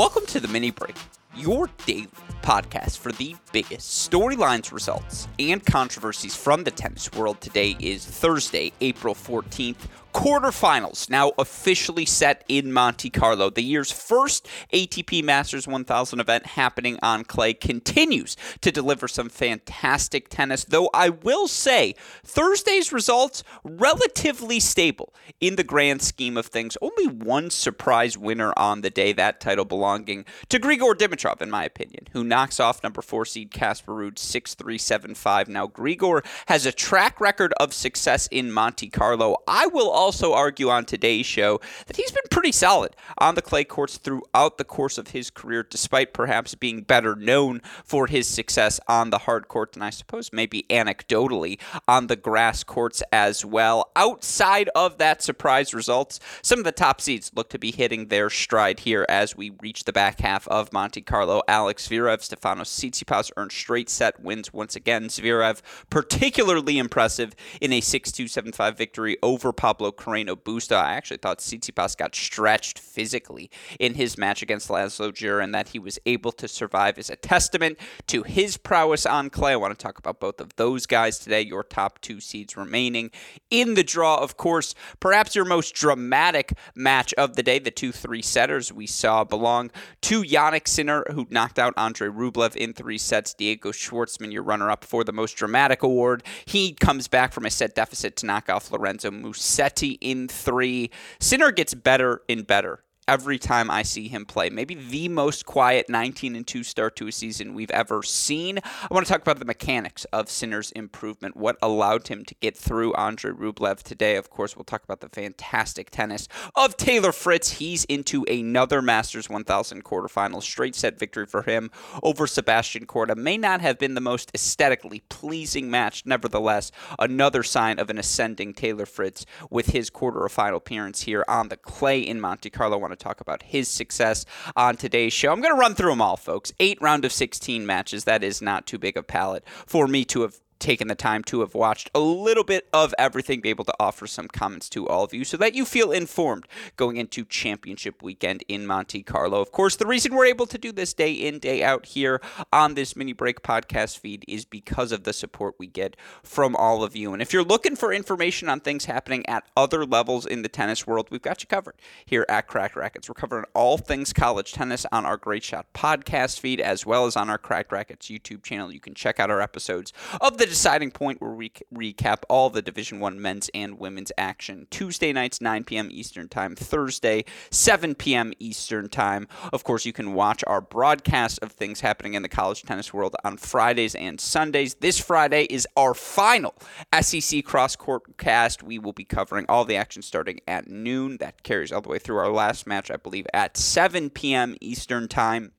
Welcome to the mini break, your daily podcast for the biggest storylines, results, and controversies from the tennis world. Today is Thursday, April 14th quarterfinals now officially set in Monte Carlo. The year's first ATP Masters 1000 event happening on clay continues to deliver some fantastic tennis, though I will say Thursday's results relatively stable in the grand scheme of things. Only one surprise winner on the day, that title belonging to Grigor Dimitrov, in my opinion, who knocks off number four seed Casper Ruud 6 3 7 5. Now, Grigor has a track record of success in Monte Carlo. I will also argue on today's show that he's been pretty solid on the clay courts throughout the course of his career, despite perhaps being better known for his success on the hard courts, and I suppose maybe anecdotally on the grass courts as well. Outside of that surprise results, some of the top seeds look to be hitting their stride here as we reach the back half of Monte Carlo. Alex Zverev, Stefanos Tsitsipas earned straight set wins once again. Zverev particularly impressive in a 6-2, 7-5 victory over Pablo Carreno Busta. I actually thought Tsitsipas got stretched physically in his match against Laslo Djere, and that he was able to survive is a testament to his prowess on clay. I want to talk about both of those guys today, your top two seeds remaining in the draw. Of course, perhaps your most dramatic match of the day, the two three setters we saw belong to Jannik Sinner, who knocked out Andre Rublev in three sets. Diego Schwartzman, your runner up for the most dramatic award. He comes back from a set deficit to knock off Lorenzo Musetti in three. Sinner gets better and better every time I see him play. Maybe the most quiet 19 and 2 start to a season we've ever seen. I want to talk about the mechanics of Sinner's improvement, what allowed him to get through Andre Rublev today. Of course, we'll talk about the fantastic tennis of Taylor Fritz. He's into another Masters 1000 quarterfinal straight set victory for him over Sebastian Korda. May not have been the most aesthetically pleasing match, nevertheless, another sign of an ascending Taylor Fritz with his quarterfinal appearance here on the clay in Monte Carlo. I want to talk about his success on today's show. I'm going to run through them all, folks. Eight round of 16 matches. That is not too big a palette for me to have taken the time to have watched a little bit of everything, be able to offer some comments to all of you so that you feel informed going into championship weekend in Monte Carlo. Of course, the reason we're able to do this day in, day out here on this mini break podcast feed is because of the support we get from all of you. And if you're looking for information on things happening at other levels in the tennis world, we've got you covered here at Cracked Racquets. We're covering all things college tennis on our Great Shot podcast feed as well as on our Cracked Racquets YouTube channel. You can check out our episodes of the deciding point where we recap all the Division One men's and women's action. Tuesday nights, 9 p.m. Eastern Time. Thursday, 7 p.m. Eastern Time. Of course, you can watch our broadcast of things happening in the college tennis world on Fridays and Sundays. This Friday is our final SEC cross court cast. We will be covering all the action starting at noon. That carries all the way through our last match, I believe, at 7 p.m. Eastern Time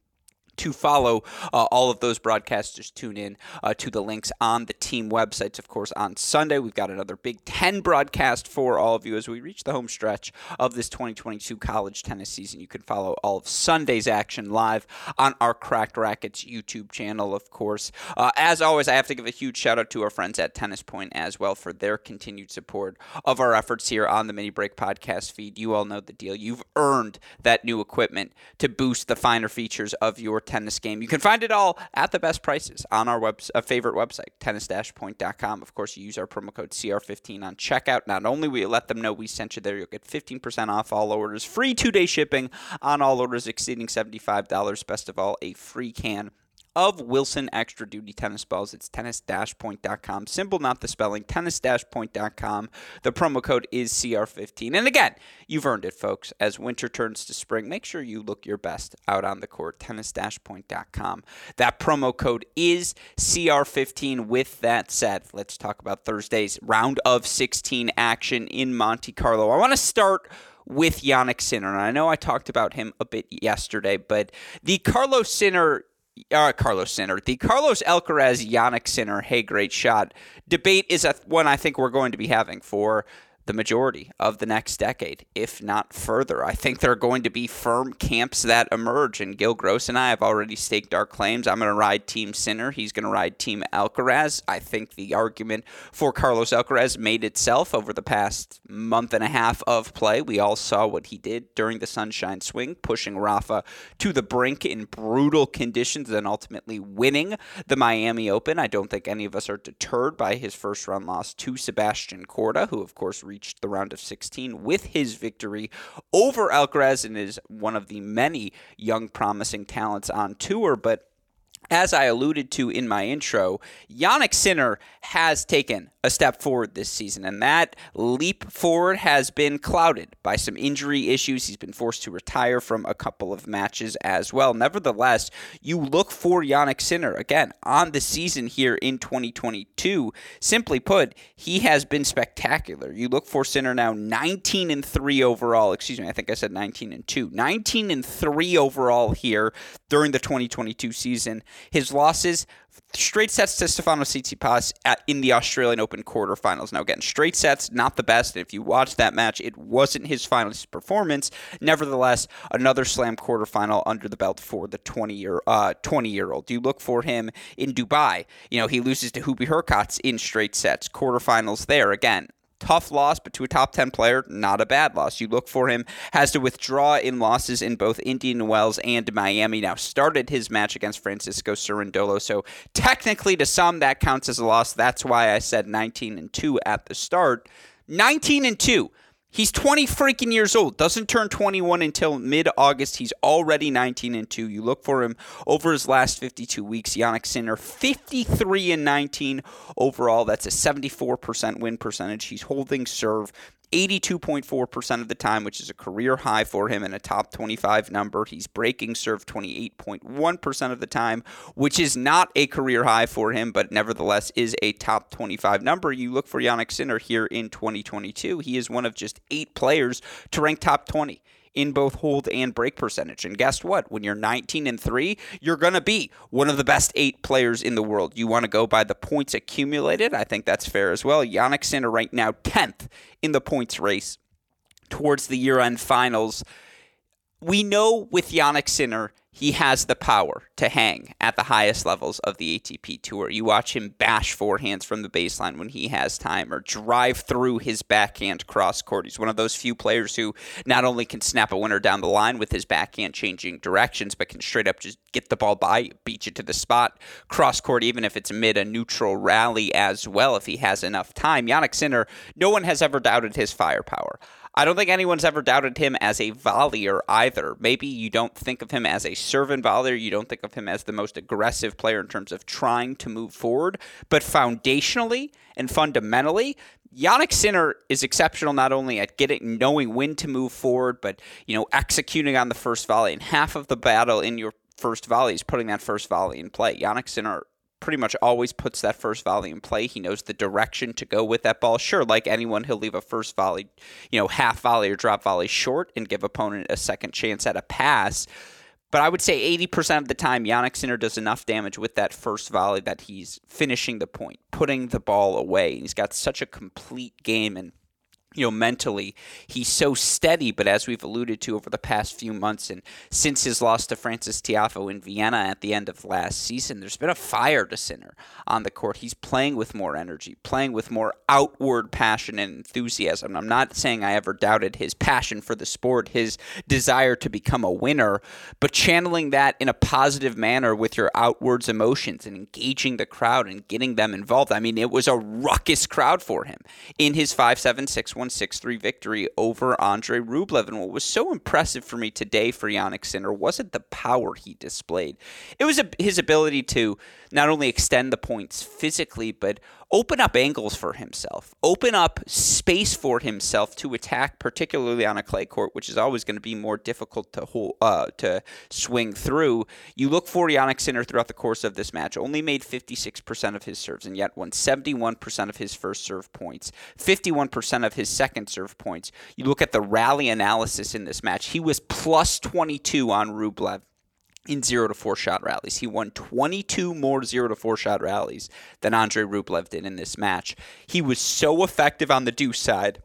to follow uh, all of those broadcasts, just tune in uh, to the links on the team websites. Of course, on Sunday, we've got another Big Ten broadcast for all of you as we reach the home stretch of this 2022 college tennis season. You can follow all of Sunday's action live on our Cracked Racquets YouTube channel, of course. Uh, as always, I have to give a huge shout out to our friends at Tennis Point as well for their continued support of our efforts here on the Mini Break podcast feed. You all know the deal. You've earned that new equipment to boost the finer features of your tennis game. You can find it all at the best prices on our web, uh, favorite website, tennis-point.com. Of course, you use our promo code CR15 on checkout. Not only will you let them know we sent you there, you'll get 15% off all orders, free two-day shipping on all orders exceeding $75. Best of all, a free can of Wilson Extra Duty Tennis Balls. It's tennis-point.com. Simple, not the spelling. Tennis-point.com. The promo code is CR15. And again, you've earned it, folks. As winter turns to spring, make sure you look your best out on the court. Tennis-point.com. That promo code is CR15. With that said, let's talk about Thursday's round of 16 action in Monte Carlo. I want to start with Jannik Sinner. And I know I talked about him a bit yesterday, but the Carlos Sinner uh, Carlos Sinner. The Carlos Alcaraz Jannik Sinner, hey, great shot debate is a, one I think we're going to be having for the majority of the next decade, if not further. I think there are going to be firm camps that emerge, and Gil Gross and I have already staked our claims. I'm going to ride Team Sinner. He's going to ride Team Alcaraz. I think the argument for Carlos Alcaraz made itself over the past month and a half of play. We all saw what he did during the Sunshine Swing, pushing Rafa to the brink in brutal conditions, and ultimately winning the Miami Open. I don't think any of us are deterred by his first round loss to Sebastian Korda, who, of course, reached the round of 16 with his victory over Alcaraz and is one of the many young promising talents on tour. But as I alluded to in my intro, Jannik Sinner has taken a step forward this season, and that leap forward has been clouded by some injury issues. He's been forced to retire from a couple of matches as well. Nevertheless, you look for Jannik Sinner again on the season here in 2022. Simply put, he has been spectacular. You look for Sinner now 19 and 3 overall. Excuse me, I think I said 19 and 2. 19 and 3 overall here during the 2022 season. His losses straight sets to Stefano Tsitsipas at, in the Australian Open quarterfinals. Now, again, straight sets, not the best. And if you watch that match, it wasn't his finest performance. Nevertheless, another slam quarterfinal under the belt for the 20 year uh, 20 year old. You look for him in Dubai. You know, he loses to Hubie Hurkacz in straight sets. Quarterfinals there again tough loss, but to a top 10 player, not a bad loss. You look for him, has to withdraw in losses in both Indian Wells and Miami. Now, started his match against Francisco Cerundolo. So, technically, to some, that counts as a loss. That's why I said 19 and 2 at the start. 19 and 2. He's 20 freaking years old. Doesn't turn 21 until mid August. He's already 19 and 2. You look for him over his last 52 weeks. Jannik Sinner, 53 and 19 overall. That's a 74% win percentage. He's holding serve 82.4% of the time, which is a career high for him and a top 25 number. He's breaking serve 28.1% of the time, which is not a career high for him, but nevertheless is a top 25 number. You look for Jannik Sinner here in 2022. He is one of just eight players to rank top 20 in both hold and break percentage. And guess what? When you're 19 and 3, you're going to be one of the best 8 players in the world. You want to go by the points accumulated. I think that's fair as well. Jannik Sinner right now 10th in the points race towards the year-end finals. We know with Jannik Sinner he has the power to hang at the highest levels of the ATP Tour. You watch him bash forehands from the baseline when he has time or drive through his backhand cross court. He's one of those few players who not only can snap a winner down the line with his backhand changing directions, but can straight up just get the ball by, beat you to the spot cross court, even if it's amid a neutral rally as well, if he has enough time. Jannik Sinner, no one has ever doubted his firepower. I don't think anyone's ever doubted him as a volleyer either. Maybe you don't think of him as a servant volleyer. You don't think of him as the most aggressive player in terms of trying to move forward. But foundationally and fundamentally, Jannik Sinner is exceptional not only at getting knowing when to move forward, but you know executing on the first volley. And half of the battle in your first volley is putting that first volley in play. Jannik Sinner pretty much always puts that first volley in play. He knows the direction to go with that ball. Sure, like anyone, he'll leave a first volley, you know, half volley or drop volley short and give opponent a second chance at a pass. But I would say 80% of the time, Jannik Sinner does enough damage with that first volley that he's finishing the point, putting the ball away. He's got such a complete game and you know, mentally, he's so steady. But as we've alluded to over the past few months and since his loss to Frances Tiafoe in Vienna at the end of last season, there's been a fire to Sinner on the court. He's playing with more energy, playing with more outward passion and enthusiasm. I'm not saying I ever doubted his passion for the sport, his desire to become a winner, but channeling that in a positive manner with your outwards emotions and engaging the crowd and getting them involved. I mean, it was a ruckus crowd for him in his 5 7 6 1 1 6 3 victory over Andre Rublev. And what was so impressive for me today for Jannik Sinner wasn't the power he displayed, it was a, his ability to not only extend the points physically, but open up angles for himself, open up space for himself to attack, particularly on a clay court, which is always going to be more difficult to hold, uh, to swing through. You look for Jannik Sinner throughout the course of this match, only made 56% of his serves, and yet won 71% of his first serve points, 51% of his second serve points. You look at the rally analysis in this match, he was plus 22 on Rublev in zero to four shot rallies. He won 22 more zero to four shot rallies than Andre Rublev did in this match. He was so effective on the deuce side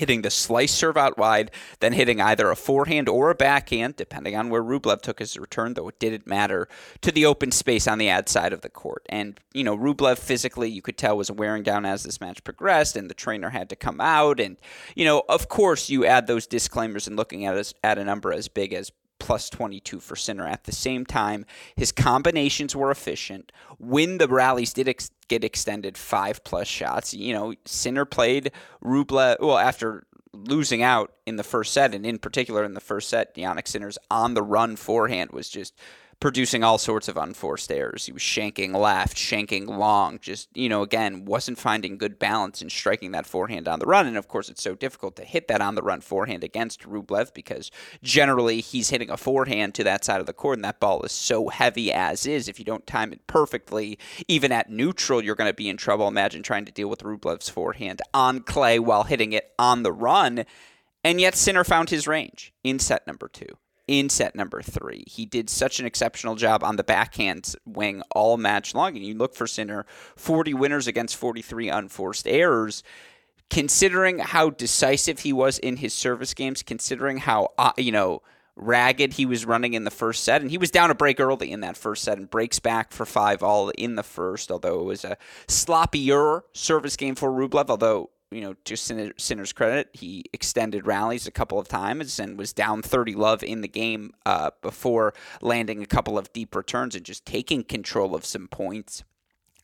hitting the slice serve out wide, then hitting either a forehand or a backhand, depending on where Rublev took his return, though it didn't matter, to the open space on the ad side of the court. And, you know, Rublev physically, you could tell, was wearing down as this match progressed, and the trainer had to come out. And, you know, of course, you add those disclaimers and looking at, as, at a number as big as plus 22 for Sinner. At the same time, his combinations were efficient. When the rallies did ex- get extended, five plus shots, you know, Sinner played Rublev, well, after losing out in the first set, and in particular in the first set, Jannik Sinner's on the run forehand was just producing all sorts of unforced errors. He was shanking left, shanking long, just, you know, again, wasn't finding good balance in striking that forehand on the run. And of course, it's so difficult to hit that on the run forehand against Rublev because generally he's hitting a forehand to that side of the court, and that ball is so heavy as is. If you don't time it perfectly, even at neutral, you're going to be in trouble. Imagine trying to deal with Rublev's forehand on clay while hitting it on the run. And yet, Sinner found his range in set number two in set number three. He did such an exceptional job on the backhand wing all match long. And you look for Sinner 40 winners against 43 unforced errors. Considering how decisive he was in his service games, considering how, uh, you know, ragged he was running in the first set, and he was down a break early in that first set and breaks back for five all in the first, although it was a sloppier service game for Rublev, although you know, to Sinner's credit, he extended rallies a couple of times and was down 30 love in the game uh, before landing a couple of deep returns and just taking control of some points.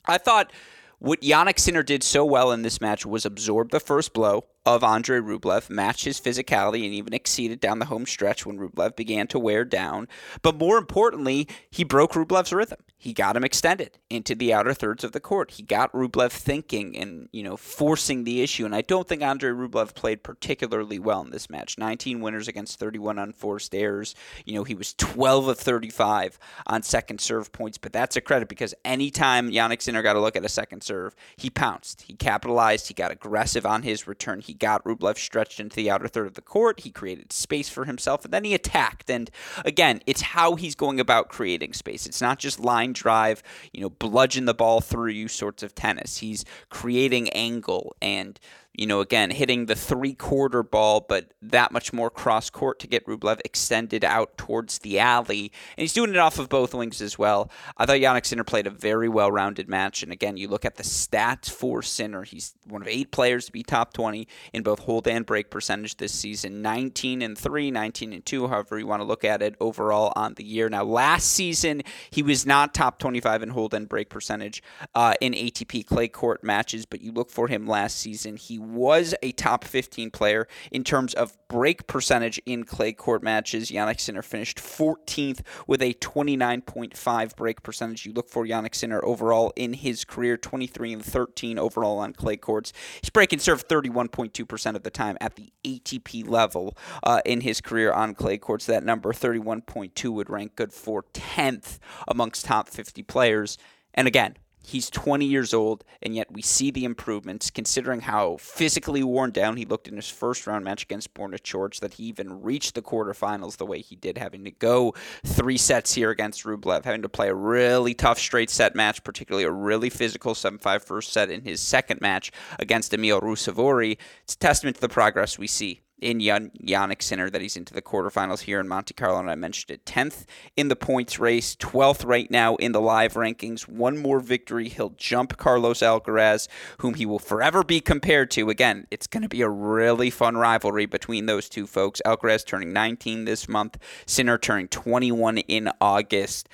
I thought what Jannik Sinner did so well in this match was absorb the first blow of Andre Rublev, matched his physicality, and even exceeded down the home stretch when Rublev began to wear down. But more importantly, he broke Rublev's rhythm. He got him extended into the outer thirds of the court. He got Rublev thinking and, you know, forcing the issue. And I don't think Andre Rublev played particularly well in this match. 19 winners against 31 unforced errors. You know, he was 12 of 35 on second serve points, but that's a credit because anytime Jannik Sinner got a look at a second serve, he pounced. He capitalized. He got aggressive on his return. He got Rublev stretched into the outer third of the court. He created space for himself, and then he attacked. And again, it's how he's going about creating space. It's not just line drive, you know, bludgeon the ball through you sorts of tennis. He's creating angle and you know, again, hitting the three quarter ball, but that much more cross court to get Rublev extended out towards the alley. And he's doing it off of both wings as well. I thought Jannik Sinner played a very well rounded match. And again, you look at the stats for Sinner. He's one of eight players to be top 20 in both hold and break percentage this season 19 and 3, 19 and 2, however you want to look at it overall on the year. Now, last season, he was not top 25 in hold and break percentage uh, in ATP clay court matches, but you look for him last season. He was a top 15 player in terms of break percentage in clay court matches. Jannik Sinner finished 14th with a 29.5 break percentage. You look for Jannik Sinner overall in his career, 23 and 13 overall on clay courts. He's breaking serve 31.2% of the time at the ATP level uh, in his career on clay courts. That number, 31.2, would rank good for 10th amongst top 50 players. And again, He's 20 years old, and yet we see the improvements considering how physically worn down he looked in his first round match against Borna Coric, that he even reached the quarterfinals the way he did, having to go three sets here against Rublev, having to play a really tough straight set match, particularly a really physical 7 5 first set in his second match against Emil Ruusuvuori. It's a testament to the progress we see in Jan- Jannik Sinner that he's into the quarterfinals here in Monte Carlo, and I mentioned it. 10th in the points race, 12th right now in the live rankings. One more victory, he'll jump Carlos Alcaraz, whom he will forever be compared to. Again, it's going to be a really fun rivalry between those two folks. Alcaraz turning 19 this month, Sinner turning 21 in August.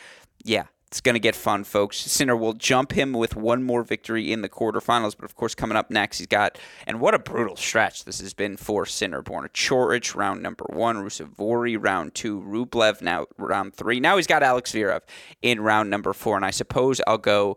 Yeah, It's going to get fun, folks. Sinner will jump him with one more victory in the quarterfinals, but of course, coming up next, he's got, and what a brutal stretch this has been for Sinner. Borna Coric, round number one, Ruusuvuori, round two, Rublev, now round three. Now he's got Alex Zverev in round number four, and I suppose I'll go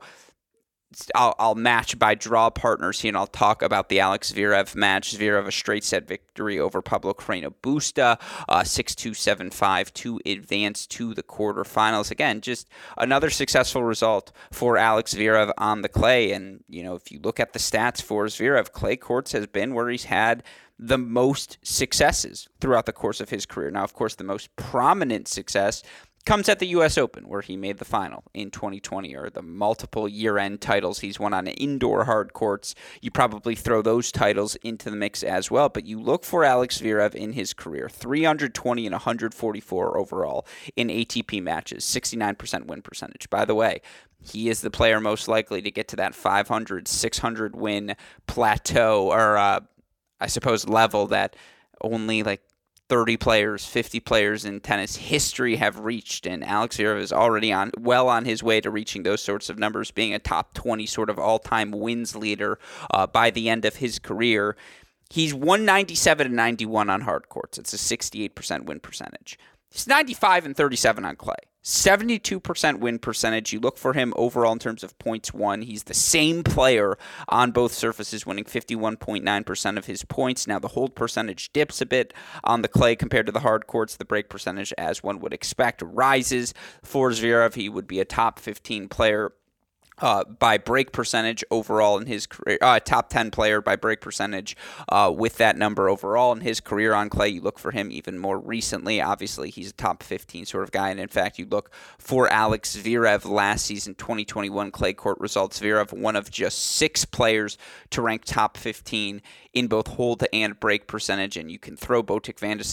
I'll, I'll match by draw partners here, and I'll talk about the Alex Zverev match. Zverev a straight set victory over Pablo Carreno Busta, uh, six two seven five to advance to the quarterfinals. Again, just another successful result for Alex Zverev on the clay. And you know, if you look at the stats for Zverev, clay courts has been where he's had the most successes throughout the course of his career. Now, of course, the most prominent success comes at the U.S. Open, where he made the final in 2020, or the multiple year end titles he's won on indoor hard courts. You probably throw those titles into the mix as well, but you look for Alex Zverev in his career 320 and 144 overall in ATP matches, 69% win percentage. By the way, he is the player most likely to get to that 500, 600 win plateau, or uh, I suppose level that only like 30 players, 50 players in tennis history have reached, and Alex Zverev is already on well on his way to reaching those sorts of numbers, being a top 20 sort of all-time wins leader uh, by the end of his career. He's 197 and 91 on hard courts. It's a 68% win percentage. He's 95 and 37 on clay. 72% win percentage. You look for him overall in terms of points won. He's the same player on both surfaces, winning 51.9% of his points. Now, the hold percentage dips a bit on the clay compared to the hard courts. The break percentage, as one would expect, rises. For Zverev, he would be a top 15 player uh, by break percentage overall in his career, uh, top 10 player by break percentage uh, with that number overall in his career on clay. You look for him even more recently. Obviously, he's a top 15 sort of guy. And in fact, you look for Alex Zverev last season, 2021 clay court results. Zverev, one of just six players to rank top 15 in both hold and break percentage. And you can throw Botic van de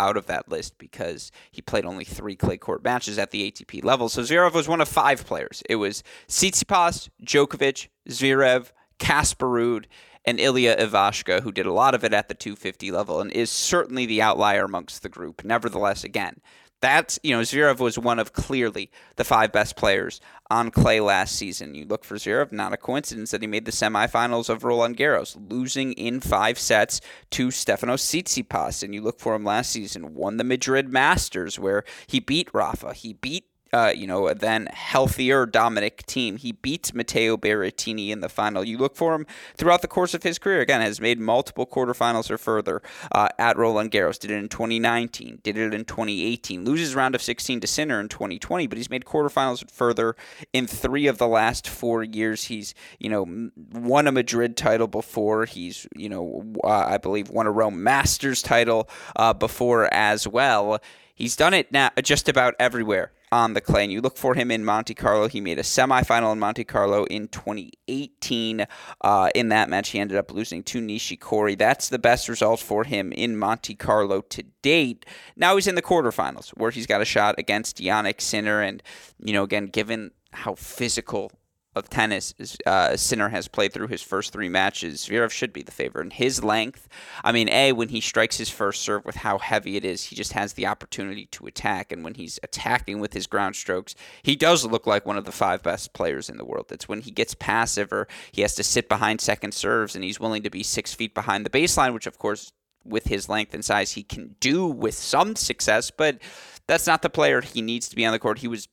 out of that list because he played only three clay court matches at the ATP level. So Zverev was one of five players. It was Tsitsipas, Djokovic, Zverev, Casper and Ilya Ivashka, who did a lot of it at the 250 level and is certainly the outlier amongst the group. Nevertheless, again, that's, you know, Zverev was one of clearly the five best players on clay last season. You look for Zverev, not a coincidence that he made the semifinals of Roland Garros, losing in five sets to Stefanos Tsitsipas. And you look for him last season, won the Madrid Masters, where he beat Rafa. He beat uh, you know, a then healthier Dominic Thiem. He beats Matteo Berrettini in the final. You look for him throughout the course of his career. Again, has made multiple quarterfinals or further uh, at Roland Garros. Did it in 2019. Did it in 2018. Loses round of 16 to Sinner in 2020, but he's made quarterfinals further in three of the last four years. He's you know won a Madrid title before. He's you know uh, I believe won a Rome Masters title uh, before as well. He's done it now just about everywhere on the clay. And you look for him in Monte Carlo. He made a semifinal in Monte Carlo in 2018. Uh, in that match, he ended up losing to Nishikori. That's the best result for him in Monte Carlo to date. Now he's in the quarterfinals, where he's got a shot against Jannik Sinner. And, you know, again, given how physical of tennis uh, Sinner has played through his first three matches, Zverev should be the favorite. And his length, I mean, A, when he strikes his first serve with how heavy it is, he just has the opportunity to attack. And when he's attacking with his ground strokes, he does look like one of the five best players in the world. It's when he gets passive or he has to sit behind second serves and he's willing to be six feet behind the baseline, which, of course, with his length and size, he can do with some success, but that's not the player he needs to be on the court. He was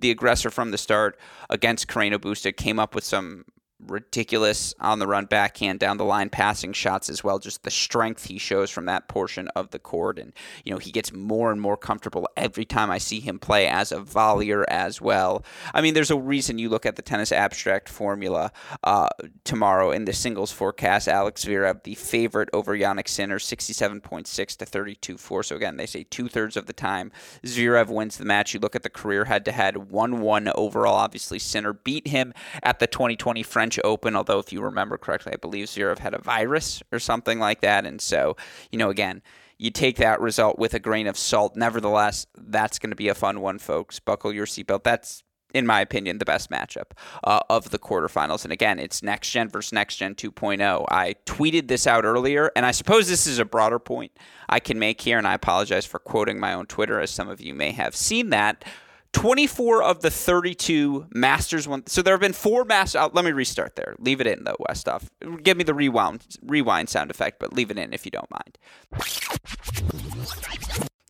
the aggressor from the start against Carreno Busta, came up with some ridiculous on the run backhand down the line passing shots as well just the strength he shows from that portion of the court. And you know he gets more and more comfortable every time I see him play as a volleyer as well. I mean there's a reason you look at the tennis abstract formula uh, tomorrow in the singles forecast. Alex Zverev the favorite over Jannik Sinner 67.6 to 32.4 so again they say two-thirds of the time Zverev wins the match. You look at the career head-to-head 1-1 overall. Obviously Sinner beat him at the 2020 French French Open, although if you remember correctly, I believe Zverev had a virus or something like that. And so, you know, again, you take that result with a grain of salt. Nevertheless, that's going to be a fun one, folks. Buckle your seatbelt. That's in my opinion, the best matchup uh, of the quarterfinals. And again, it's next gen versus next gen 2.0. I tweeted this out earlier, and I suppose this is a broader point I can make here, and I apologize for quoting my own Twitter, as some of you may have seen that. 24 of the 32 Masters won. So there have been four Masters. Uh, let me restart there. Leave it in though, Westoff. Give me the rewind rewind sound effect, but leave it in if you don't mind.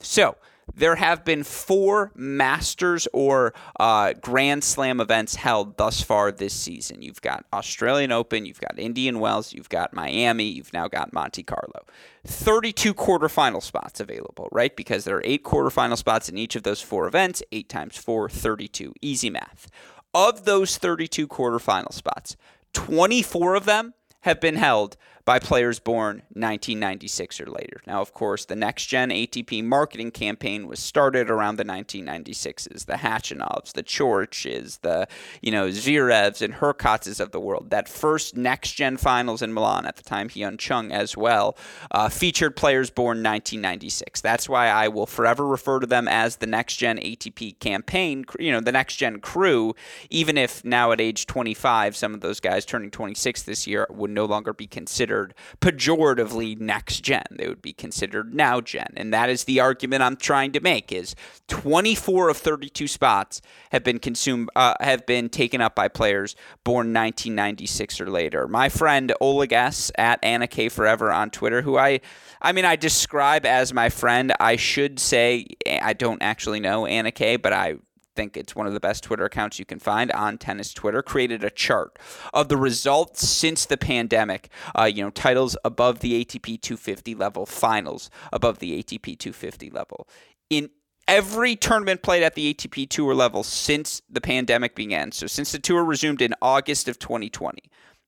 So there have been four Masters or uh, Grand Slam events held thus far this season. You've got Australian Open, you've got Indian Wells, you've got Miami, you've now got Monte Carlo. 32 quarterfinal spots available, right? Because there are eight quarterfinal spots in each of those four events. Eight times four, 32. Easy math. Of those 32 quarterfinal spots, 24 of them have been held by players born 1996 or later. Now, of course, the next gen ATP marketing campaign was started around the 1996s. The Khachanovs, the Corics, the you know Zverevs and Hurkaczes of the world. That first next gen finals in Milan at the time, Hyun Chung as well, uh, featured players born 1996. That's why I will forever refer to them as the next gen ATP campaign. You know, the next gen crew. Even if now at age 25, some of those guys turning 26 this year would no longer be considered considered pejoratively next gen. They would be considered now gen. And that is the argument I'm trying to make is 24 of 32 spots have been consumed uh, have been taken up by players born 1996 or later. My friend Oleg S at Anna K Forever on Twitter, who I I mean I describe as my friend. I should say I don't actually know Anna K, but I think it's one of the best Twitter accounts you can find on tennis Twitter, created a chart of the results since the pandemic. Uh, you know, titles above the ATP 250 level, finals above the ATP 250 level. In every tournament played at the ATP Tour level since the pandemic began, so since the tour resumed in August of 2020,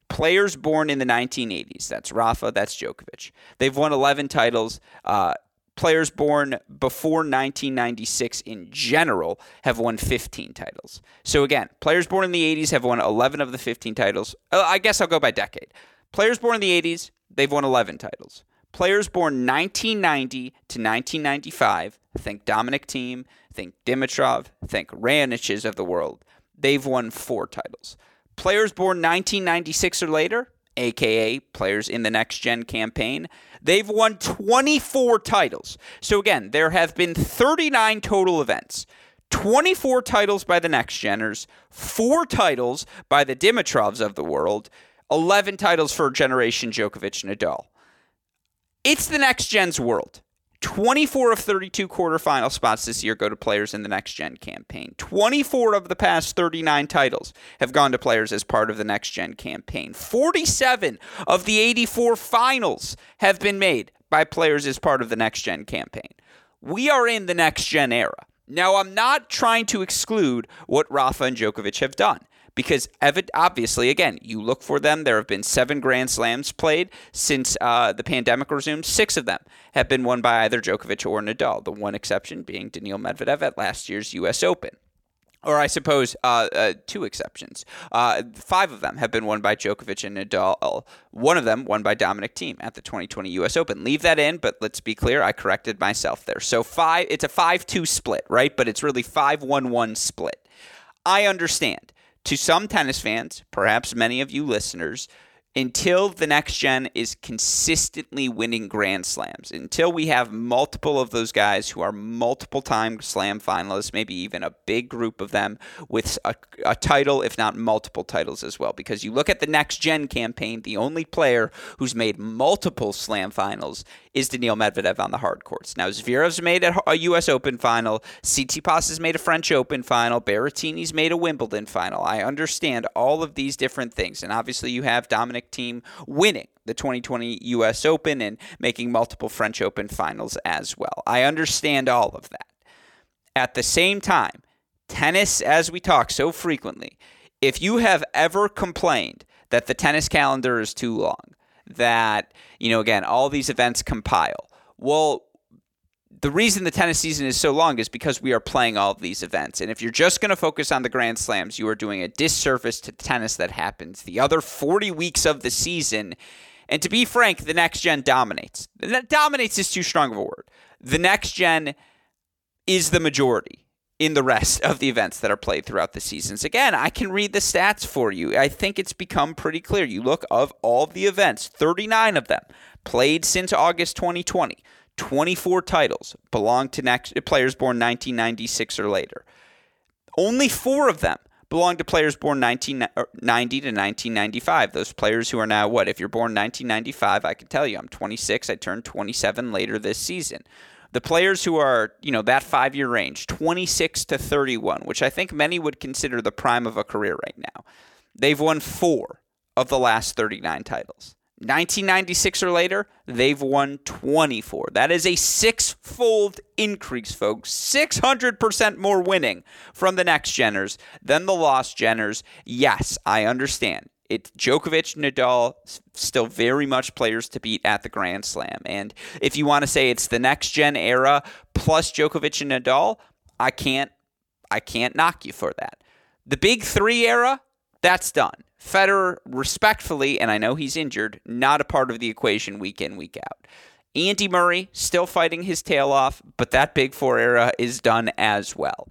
players born in the 1980s, that's Rafa, that's Djokovic, they've won 11 titles. Uh, players born before 1996 in general have won 15 titles. So again, players born in the 80s have won 11 of the 15 titles. Uh, I guess I'll go by decade. Players born in the 80s, they've won 11 titles. Players born 1990 to 1995, think Dominic Thiem, think Dimitrov, think Raonics of the world, they've won four titles. Players born 1996 or later, aka players in the next gen campaign. They've won 24 titles. So again, there have been 39 total events. 24 titles by the next geners, 4 titles by the Dimitrovs of the world, 11 titles for generation Djokovic and Nadal. It's the next gen's world. 24 of 32 quarterfinal spots this year go to players in the next gen campaign. 24 of the past 39 titles have gone to players as part of the next gen campaign. 47 of the 84 finals have been made by players as part of the next gen campaign. We are in the next gen era. Now, I'm not trying to exclude what Rafa and Djokovic have done because obviously, again, you look for them. There have been seven Grand Slams played since uh, the pandemic resumed. Six of them have been won by either Djokovic or Nadal, the one exception being Daniil Medvedev at last year's U.S. Open. Or I suppose uh, uh, two exceptions. Uh, five of them have been won by Djokovic and Nadal. One of them won by Dominic Thiem at the 2020 U.S. Open. Leave that in, but let's be clear. I corrected myself there. So five. It's a five-two split, right? But it's really five-one-one split. I understand to some tennis fans, perhaps many of you listeners, until the next gen is consistently winning grand slams, until we have multiple of those guys who are multiple time slam finalists, maybe even a big group of them with a, a, title, if not multiple titles as well. Because you look at the next gen campaign, the only player who's made multiple slam finals is Daniil Medvedev on the hard courts. Now, Zverev's made a U.S. Open final, Tsitsipas has made a French Open final, Berrettini's made a Wimbledon final. I understand all of these different things. And obviously, you have Dominic Thiem winning the 2020 US Open and making multiple French Open finals as well. I understand all of that. At the same time, tennis, as we talk so frequently, if you have ever complained that the tennis calendar is too long, that, you know, again, all these events compile, well, the reason the tennis season is so long is because we are playing all of these events. And if you're just going to focus on the Grand Slams, you are doing a disservice to the tennis that happens the other 40 weeks of the season. And to be frank, the next gen dominates. That dominates is too strong of a word. The next gen is the majority in the rest of the events that are played throughout the seasons. Again, I can read the stats for you. I think it's become pretty clear. You look of all the events, 39 of them played since August 2020. 24 titles belong to next players born 1996 or later. Only four of them belong to players born 1990 uh, to 1995. Those players who are now what? If you're born 1995, I can tell you I'm 26. I turned 27 later this season. The players who are, you know, that five year range, 26 to 31, which I think many would consider the prime of a career right now, they've won four of the last 39 titles. 1996 or later, they've won 24. That is a six fold increase, folks. 600% more winning from the next Jenners than the lost Jenners. Yes, I understand. It's Djokovic, and Nadal, still very much players to beat at the Grand Slam. And if you want to say it's the next gen era plus Djokovic and Nadal, I can't I can't knock you for that. The big three era, that's done. Federer, respectfully, and I know he's injured, not a part of the equation week in, week out. Andy Murray still fighting his tail off, but that Big Four era is done as well.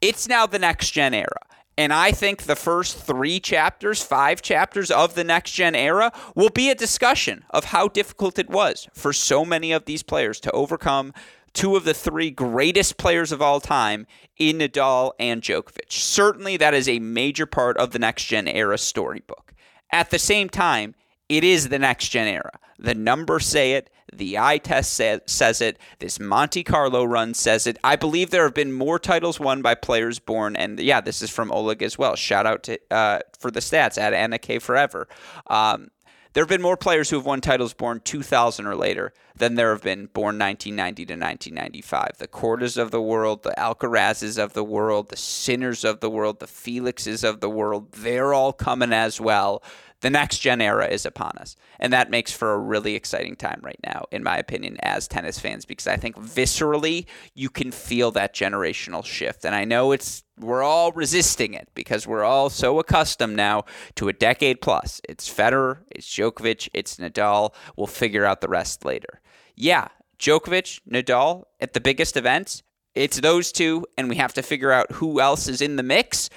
It's now the next gen era. And I think the first three chapters, five chapters of the next gen era will be a discussion of how difficult it was for so many of these players to overcome two of the three greatest players of all time in Nadal and Djokovic. Certainly, that is a major part of the next gen era storybook. At the same time, it is the next gen era. The numbers say it. The eye test say, says it. This Monte Carlo run says it. I believe there have been more titles won by players born, and yeah, this is from Oleg as well. Shout out to uh, for the stats at Anna K Forever. Um, there have been more players who have won titles born 2000 or later than there have been born 1990 to 1995. The Kordas of the world, the Alcarazes of the world, the Sinners of the world, the Felixes of the world, they're all coming as well the next gen era is upon us. And that makes for a really exciting time right now, in my opinion, as tennis fans, because I think viscerally you can feel that generational shift. And I know it's we're all resisting it because we're all so accustomed now to a decade plus. It's Federer, it's Djokovic, it's Nadal. We'll figure out the rest later. Yeah, Djokovic, Nadal at the biggest events, it's those two, and we have to figure out who else is in the mix.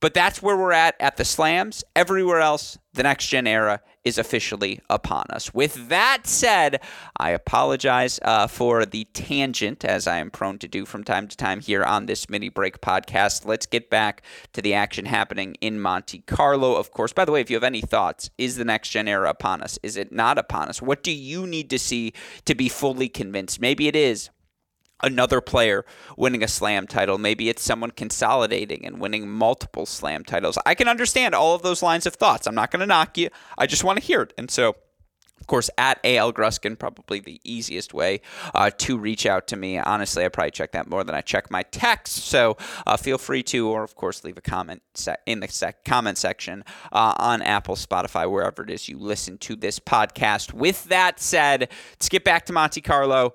But that's where we're at at the slams. Everywhere else, the next gen era is officially upon us. With that said, I apologize uh, for the tangent, as I am prone to do from time to time here on this mini break podcast. Let's get back to the action happening in Monte Carlo. Of course, by the way, if you have any thoughts, is the next gen era upon us? Is it not upon us? What do you need to see to be fully convinced? Maybe it is another player winning a slam title. Maybe it's someone consolidating and winning multiple slam titles. I can understand all of those lines of thoughts. I'm not going to knock you. I just want to hear it. And so, of course, at AL Gruskin, probably the easiest way uh, to reach out to me. Honestly, I probably check that more than I check my text. So uh, feel free to, or of course, leave a comment se- in the sec- comment section uh, on Apple, Spotify, wherever it is you listen to this podcast. With that said, let's get back to Monte Carlo.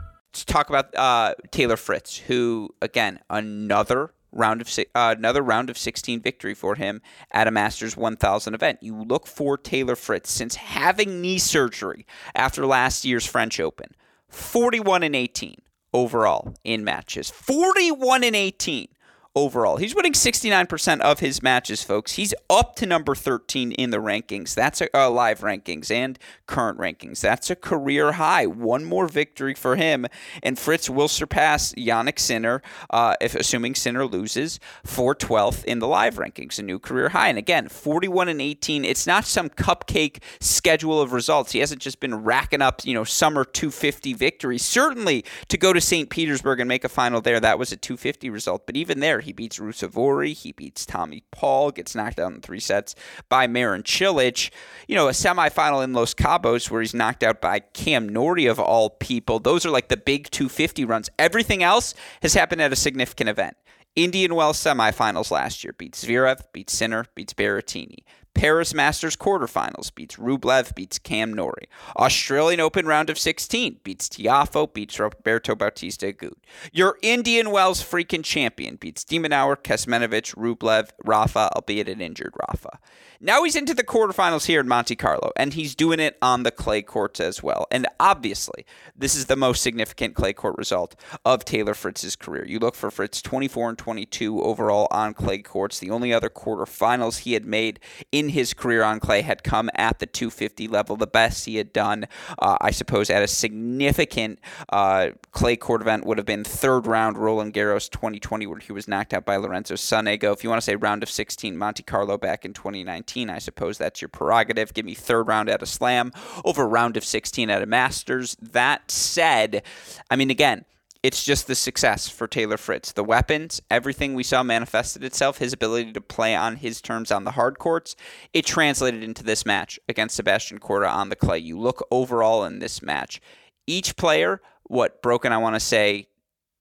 to talk about uh, Taylor Fritz, who again another round of uh, another round of 16 victory for him at a Masters 1000 event. You look for Taylor Fritz since having knee surgery after last year's French Open. 41 and 18 overall in matches. 41 and 18 overall. He's winning 69% of his matches, folks. He's up to number 13 in the rankings. That's a uh, live rankings and current rankings. That's a career high. One more victory for him, and Fritz will surpass Jannik Sinner, uh, if assuming Sinner loses, for 12th in the live rankings, a new career high. And again, 41 and 18. It's not some cupcake schedule of results. He hasn't just been racking up, you know, summer 250 victories. Certainly to go to St. Petersburg and make a final there, that was a 250 result. But even there, he beats Ruusuvuori, he beats Tommy Paul, gets knocked out in three sets by Marin Cilic. You know, a semifinal in Los Cabos where he's knocked out by Cam Norrie of all people. Those are like the big 250 runs. Everything else has happened at a significant event. Indian Wells semifinals last year beats Zverev, beats Sinner, beats Berrettini. Paris Masters quarterfinals beats Rublev, beats Cam Norrie. Australian Open round of 16 beats Tiafoe, beats Roberto Bautista Agut. Your Indian Wells freaking champion beats de Minaur, Kecmanovic, Rublev, Rafa, albeit an injured Rafa. Now he's into the quarterfinals here in Monte Carlo, and he's doing it on the clay courts as well. And obviously, this is the most significant clay court result of Taylor Fritz's career. You look for Fritz 24 and 22 overall on clay courts. The only other quarterfinals he had made in his career on clay had come at the 250 level. The best he had done, uh, I suppose, at a significant uh, clay court event would have been third round Roland Garros 2020, where he was knocked out by Lorenzo Sonego. If you want to say round of 16, Monte Carlo back in 2019. I suppose that's your prerogative. Give me third round at a slam over round of 16 at a Masters. That said, I mean, again, it's just the success for Taylor Fritz. The weapons, everything we saw manifested itself, his ability to play on his terms on the hard courts, it translated into this match against Sebastian Korda on the clay. You look overall in this match, each player, what broken, I want to say,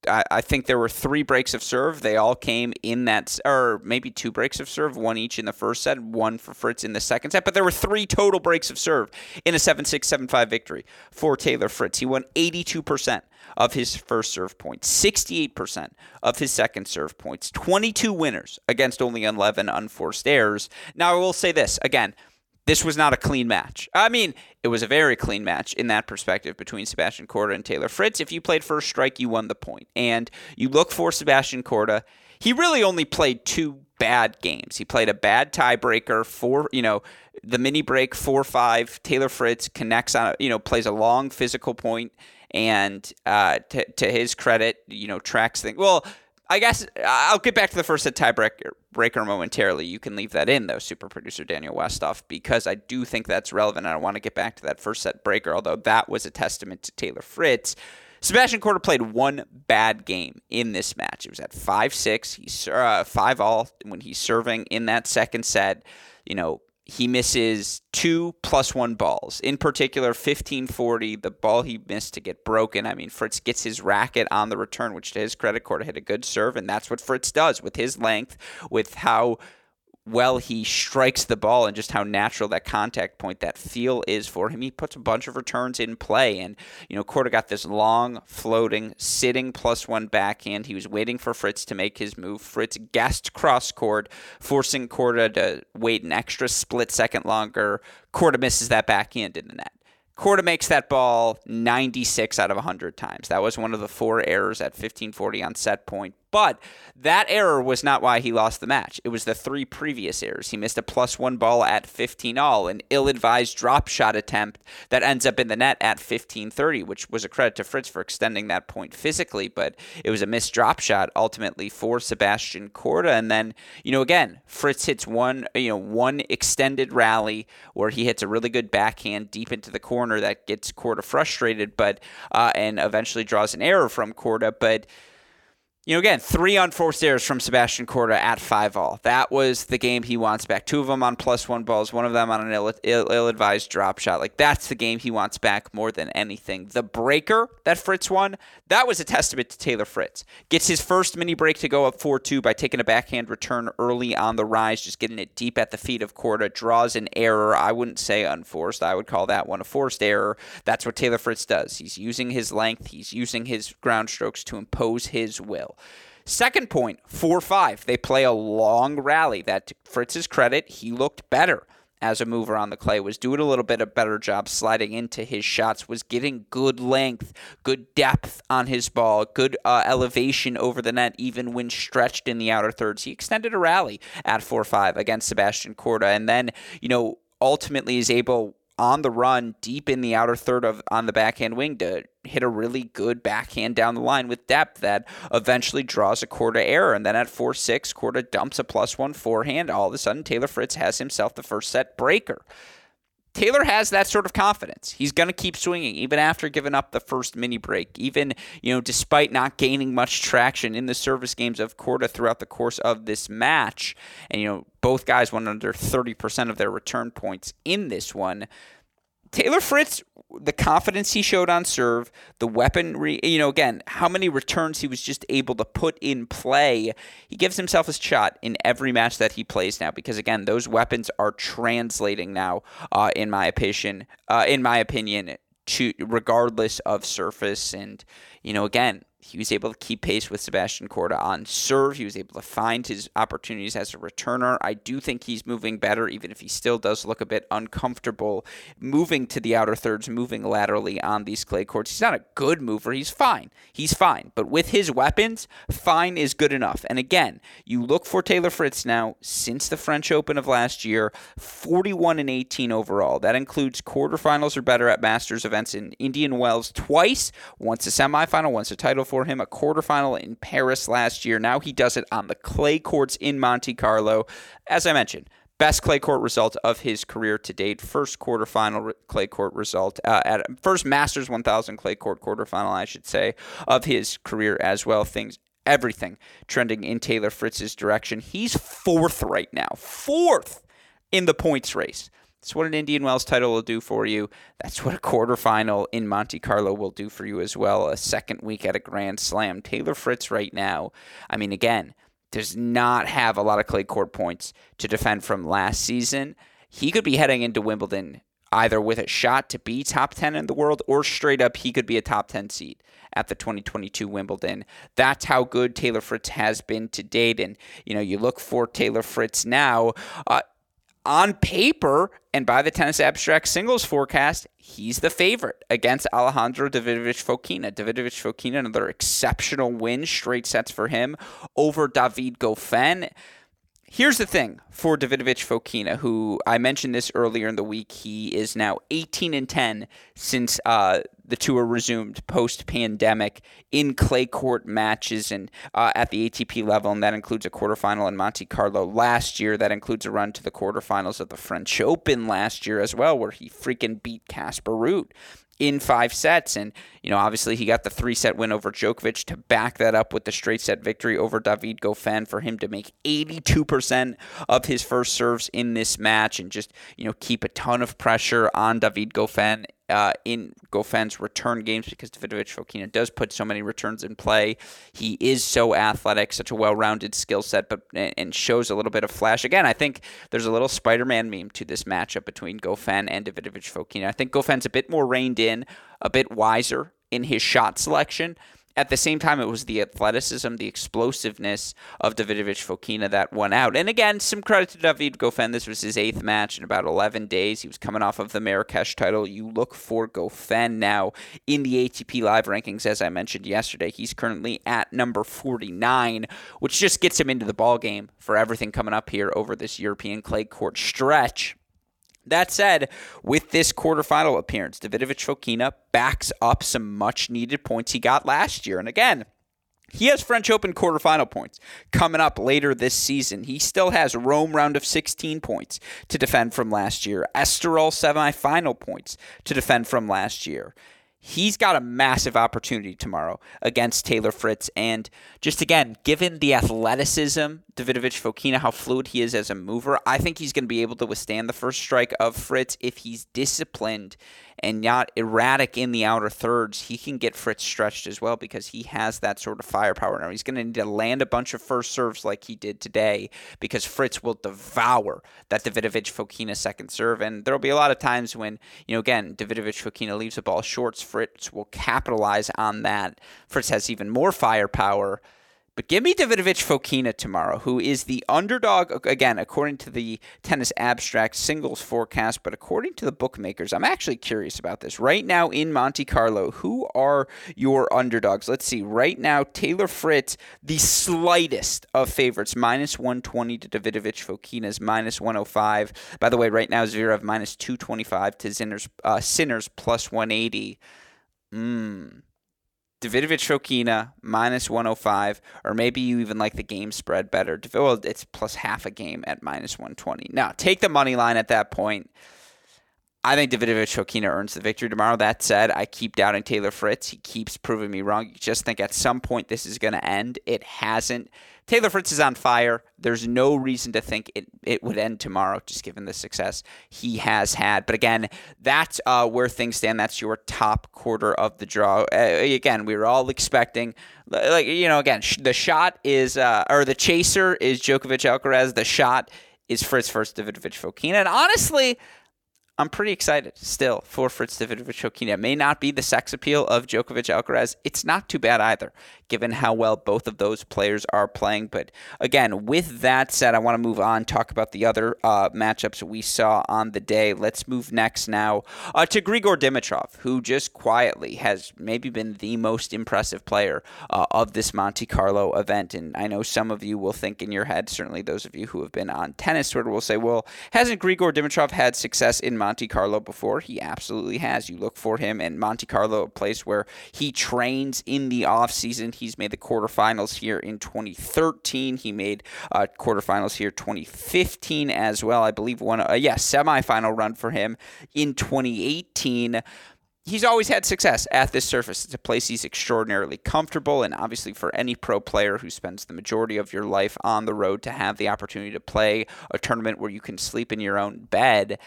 I, I think there were three breaks of serve. They all came in that, or maybe two breaks of serve, one each in the first set, one for Fritz in the second set. But there were three total breaks of serve in a 7 6 7 5 victory for Taylor Fritz. He won 82% of his first serve points, 68% of his second serve points, 22 winners against only 11 unforced errors. Now, I will say this again this was not a clean match. I mean, it was a very clean match in that perspective between Sebastian Korda and Taylor Fritz. If you played first strike, you won the point. And you look for Sebastian Korda. He really only played two bad games. He played a bad tiebreaker for, you know, the mini break 4 5. Taylor Fritz connects on, you know, plays a long physical point and uh, to, to his credit, you know, tracks things. Well, I guess I'll get back to the first set tiebreaker breaker momentarily. You can leave that in, though, super producer Daniel Westoff, because I do think that's relevant. And I want to get back to that first set breaker, although that was a testament to Taylor Fritz. Sebastian Korda played one bad game in this match. It was at 5 6. He's uh, 5 all when he's serving in that second set. You know, he misses two plus one balls. In particular, 1540, the ball he missed to get broken. I mean, Fritz gets his racket on the return, which to his credit, Korda hit a good serve, and that's what Fritz does with his length, with how well he strikes the ball and just how natural that contact point, that feel is for him. He puts a bunch of returns in play. And, you know, Korda got this long, floating, sitting plus one backhand. He was waiting for Fritz to make his move. Fritz guessed cross court, forcing Korda to wait an extra split second longer. Korda misses that backhand in the net. Korda makes that ball 96 out of 100 times. That was one of the four errors at 1540 on set point. But that error was not why he lost the match. It was the three previous errors. He missed a plus one ball at 15 all, an ill advised drop shot attempt that ends up in the net at 1530, which was a credit to Fritz for extending that point physically, but it was a missed drop shot ultimately for Sebastian Korda. And then, you know, again, Fritz hits one, you know, one extended rally where he hits a really good backhand deep into the corner that gets Korda frustrated, but, uh, and eventually draws an error from Korda. But, you know, again, three unforced errors from Sebastian Korda at five all. That was the game he wants back. Two of them on plus one balls, one of them on an Ill, Ill advised drop shot. Like that's the game he wants back more than anything. The breaker that Fritz won, that was a testament to Taylor Fritz. Gets his first mini break to go up four two by taking a backhand return early on the rise, just getting it deep at the feet of Korda. Draws an error. I wouldn't say unforced. I would call that one a forced error. That's what Taylor Fritz does. He's using his length. He's using his ground strokes to impose his will. Second point, 4 5. They play a long rally. That, Fritz's credit, he looked better as a mover on the clay, was doing a little bit of better job sliding into his shots, was getting good length, good depth on his ball, good uh, elevation over the net, even when stretched in the outer thirds. He extended a rally at 4 5 against Sebastian Korda, and then, you know, ultimately is able on the run deep in the outer third of on the backhand wing to hit a really good backhand down the line with depth that eventually draws a Korda error. And then at 4 6, Korda dumps a plus one forehand. All of a sudden, Taylor Fritz has himself the first set breaker. Taylor has that sort of confidence. He's going to keep swinging even after giving up the first mini break, even, you know, despite not gaining much traction in the service games of Korda throughout the course of this match. And, you know, both guys went under 30% of their return points in this one. Taylor Fritz, the confidence he showed on serve, the weaponry, you know, again, how many returns he was just able to put in play. He gives himself a shot in every match that he plays now because, again, those weapons are translating now, uh, in my opinion, uh, in my opinion, to regardless of surface and, you know, again, he was able to keep pace with Sebastian Korda on serve. He was able to find his opportunities as a returner. I do think he's moving better, even if he still does look a bit uncomfortable moving to the outer thirds, moving laterally on these clay courts. He's not a good mover. He's fine. He's fine. But with his weapons, fine is good enough. And again, you look for Taylor Fritz now since the French Open of last year, 41 and 18 overall. That includes quarterfinals or better at Masters events in Indian Wells twice, once a semifinal, once a title for him, a quarterfinal in Paris last year. Now he does it on the clay courts in Monte Carlo. As I mentioned, best clay court result of his career to date. First quarterfinal clay court result uh, at first Masters 1000 clay court quarterfinal, I should say, of his career as well. Things everything trending in Taylor Fritz's direction. He's fourth right now, fourth in the points race. That's what an Indian Wells title will do for you. That's what a quarterfinal in Monte Carlo will do for you as well. A second week at a Grand Slam. Taylor Fritz right now, I mean, again, does not have a lot of clay court points to defend from last season. He could be heading into Wimbledon either with a shot to be top 10 in the world or straight up he could be a top 10 seed at the 2022 Wimbledon. That's how good Taylor Fritz has been to date. And, you know, you look for Taylor Fritz now. Uh, on paper and by the tennis abstract singles forecast, he's the favorite against Alejandro Davidovich Fokina. Davidovich Fokina, another exceptional win, straight sets for him over David Goffin. Here's the thing for Davidovich Fokina, who I mentioned this earlier in the week. He is now 18 and 10 since uh, the tour resumed post pandemic in clay court matches and uh, at the ATP level, and that includes a quarterfinal in Monte Carlo last year. That includes a run to the quarterfinals of the French Open last year as well, where he freaking beat Casper Ruud in five sets. And, you know, obviously he got the three set win over Djokovic to back that up with the straight set victory over David Goffin for him to make 82% of his first serves in this match and just, you know, keep a ton of pressure on David Goffin uh, in Goffin's return games because Davidovich Fokina does put so many returns in play. He is so athletic, such a well-rounded skill set, but and shows a little bit of flash. Again, I think there's a little Spider-Man meme to this matchup between Goffin and Davidovich Fokina. I think Goffin's a bit more reined in, a bit wiser in his shot selection at the same time, it was the athleticism, the explosiveness of Davidovich Fokina that won out. And again, some credit to David Goffin. This was his eighth match in about 11 days. He was coming off of the Marrakesh title. You look for Goffin now in the ATP Live rankings, as I mentioned yesterday. He's currently at number 49, which just gets him into the ball game for everything coming up here over this European clay court stretch. That said, with this quarterfinal appearance, Davidovich Fokina backs up some much needed points he got last year. And again, he has French Open quarterfinal points coming up later this season. He still has Rome round of 16 points to defend from last year, Estoril semifinal points to defend from last year he's got a massive opportunity tomorrow against Taylor Fritz. And just again, given the athleticism, Davidovich Fokina, how fluid he is as a mover, I think he's going to be able to withstand the first strike of Fritz if he's disciplined and not erratic in the outer thirds, he can get Fritz stretched as well because he has that sort of firepower. Now he's going to need to land a bunch of first serves like he did today because Fritz will devour that Davidovich Fokina second serve. And there will be a lot of times when, you know, again, Davidovich Fokina leaves the ball short. Fritz will capitalize on that. Fritz has even more firepower. But give me Davidovich Fokina tomorrow, who is the underdog, again, according to the Tennis Abstract singles forecast, but according to the bookmakers. I'm actually curious about this. Right now in Monte Carlo, who are your underdogs? Let's see. Right now, Taylor Fritz, the slightest of favorites, minus 120 to Davidovich Fokina's minus 105. By the way, right now, Zverev minus 225 to Sinner's, uh, Sinners plus 180. Mmm. Davidovich Fokina minus 105, or maybe you even like the game spread better. Well, it's plus half a game at minus 120. Now, take the money line at that point. I think Davidovich Fokina earns the victory tomorrow. That said, I keep doubting Taylor Fritz. He keeps proving me wrong. You just think at some point this is going to end. It hasn't. Taylor Fritz is on fire. There's no reason to think it, it would end tomorrow, just given the success he has had. But again, that's uh, where things stand. That's your top quarter of the draw. Uh, again, we were all expecting, like, you know, again, sh- the shot is, uh, or the chaser is Djokovic Alcaraz. The shot is Fritz first Davidovich Fokina. And honestly, I'm pretty excited still for Fritz Davidovich Fokina. It may not be the sex appeal of Djokovic Alcaraz. It's not too bad either, given how well both of those players are playing. But again, with that said, I want to move on, talk about the other uh, matchups we saw on the day. Let's move next now uh, to Grigor Dimitrov, who just quietly has maybe been the most impressive player uh, of this Monte Carlo event. And I know some of you will think in your head, certainly those of you who have been on tennis Twitter will say, well, hasn't Grigor Dimitrov had success in Monte Monte Carlo before? He absolutely has. You look for him in Monte Carlo, a place where he trains in the off season. He's made the quarterfinals here in 2013. He made uh, quarterfinals here 2015 as well. I believe one, uh, yeah, semifinal run for him in 2018 he's always had success at this surface. It's a place he's extraordinarily comfortable, and obviously for any pro player who spends the majority of your life on the road to have the opportunity to play a tournament where you can sleep in your own bed,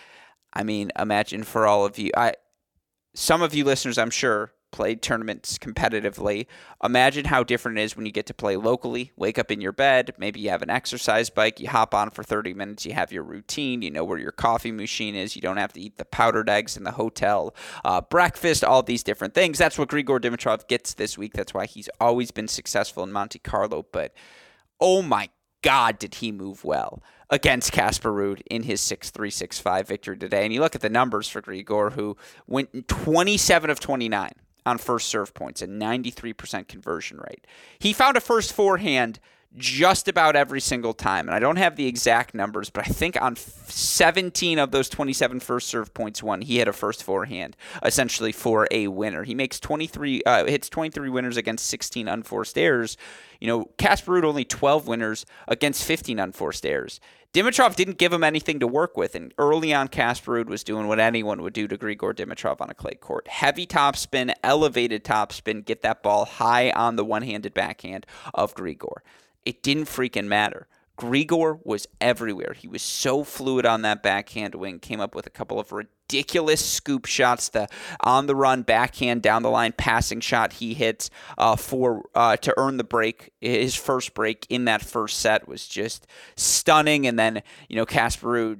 I mean, imagine for all of you, I some of you listeners, I'm sure, played tournaments competitively. Imagine how different it is when you get to play locally. Wake up in your bed, maybe you have an exercise bike, you hop on for 30 minutes, you have your routine, you know where your coffee machine is, you don't have to eat the powdered eggs in the hotel uh, breakfast, all these different things. That's what Grigor Dimitrov gets this week. That's why he's always been successful in Monte Carlo. But oh my God, did he move well against Casper Ruud in his 6 3 6 5 victory today. And you look at the numbers for Grigor, who went 27 of 29 on first serve points, a 93% conversion rate. He found a first forehand just about every single time. And I don't have the exact numbers, but I think on 17 of those 27 first serve points won, he had a first forehand, essentially for a winner. He makes 23, uh, hits 23 winners against 16 unforced errors. You know, Casper only 12 winners against 15 unforced errors. Dimitrov didn't give him anything to work with, and early on, Casper was doing what anyone would do to Grigor Dimitrov on a clay court. Heavy topspin, elevated topspin, get that ball high on the one-handed backhand of Grigor. It didn't freaking matter. Grigor was everywhere. He was so fluid on that backhand wing, came up with a couple of ridiculous scoop shots. The on the run backhand down the line passing shot he hits uh, for uh, to earn the break. His first break in that first set was just stunning. And then you know Casper Ruud